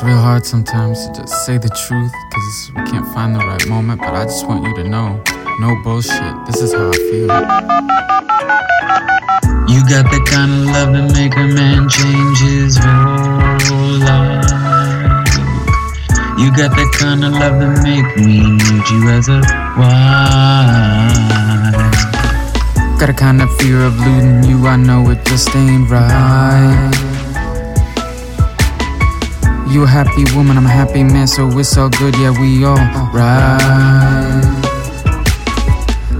It's real hard sometimes to just say the truth because we can't find the right moment, but I just want you to know no bullshit. This is how I feel. You got the kind of love that make a man change his whole life. You got that kind of love that make me need you as a wife. Got a kind of fear of losing you, I know it just ain't right. You a happy woman, I'm a happy man, so it's all good, yeah, we all right.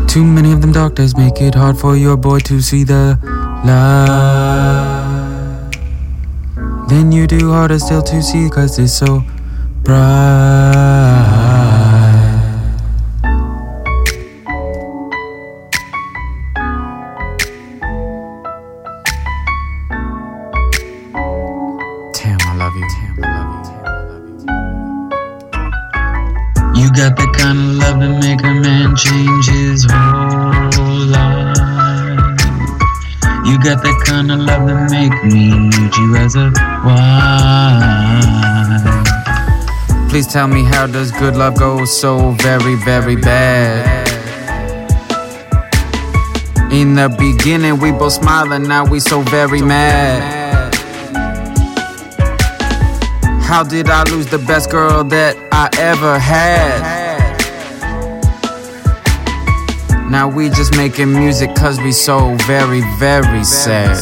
Too many of them doctors make it hard for your boy to see the light. Then you do harder still to see, cause it's so bright. Tam, I love you. Tam, you. Got the kind of love that make a man change his whole life. You got that kind of love that make me need you as a wife. Please tell me how does good love go so very, very bad? In the beginning, we both smiling, now we so very mad. How did I lose the best girl that I ever had? Now we just making music cause we so very, very sad.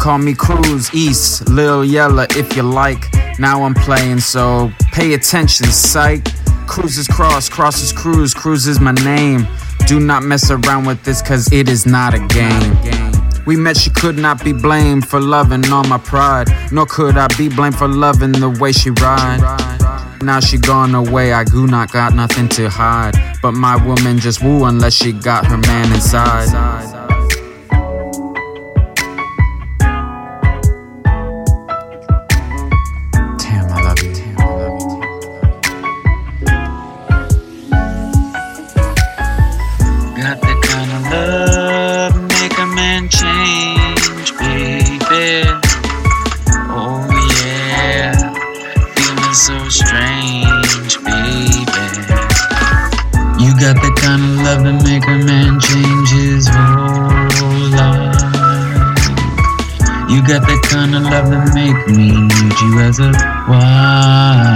Call me Cruz East, Lil Yella if you like. Now I'm playing, so pay attention, psych. Cruz is cross, cross is cruise, cruise is my name. Do not mess around with this, cause it is not a game. We met, she could not be blamed for loving all my pride. Nor could I be blamed for loving the way she ride. Now she gone away, I do not got nothing to hide. But my woman just woo unless she got her man inside. You got the kind of love that make a man change his whole life. You got the kind of love that make me need you as a wife.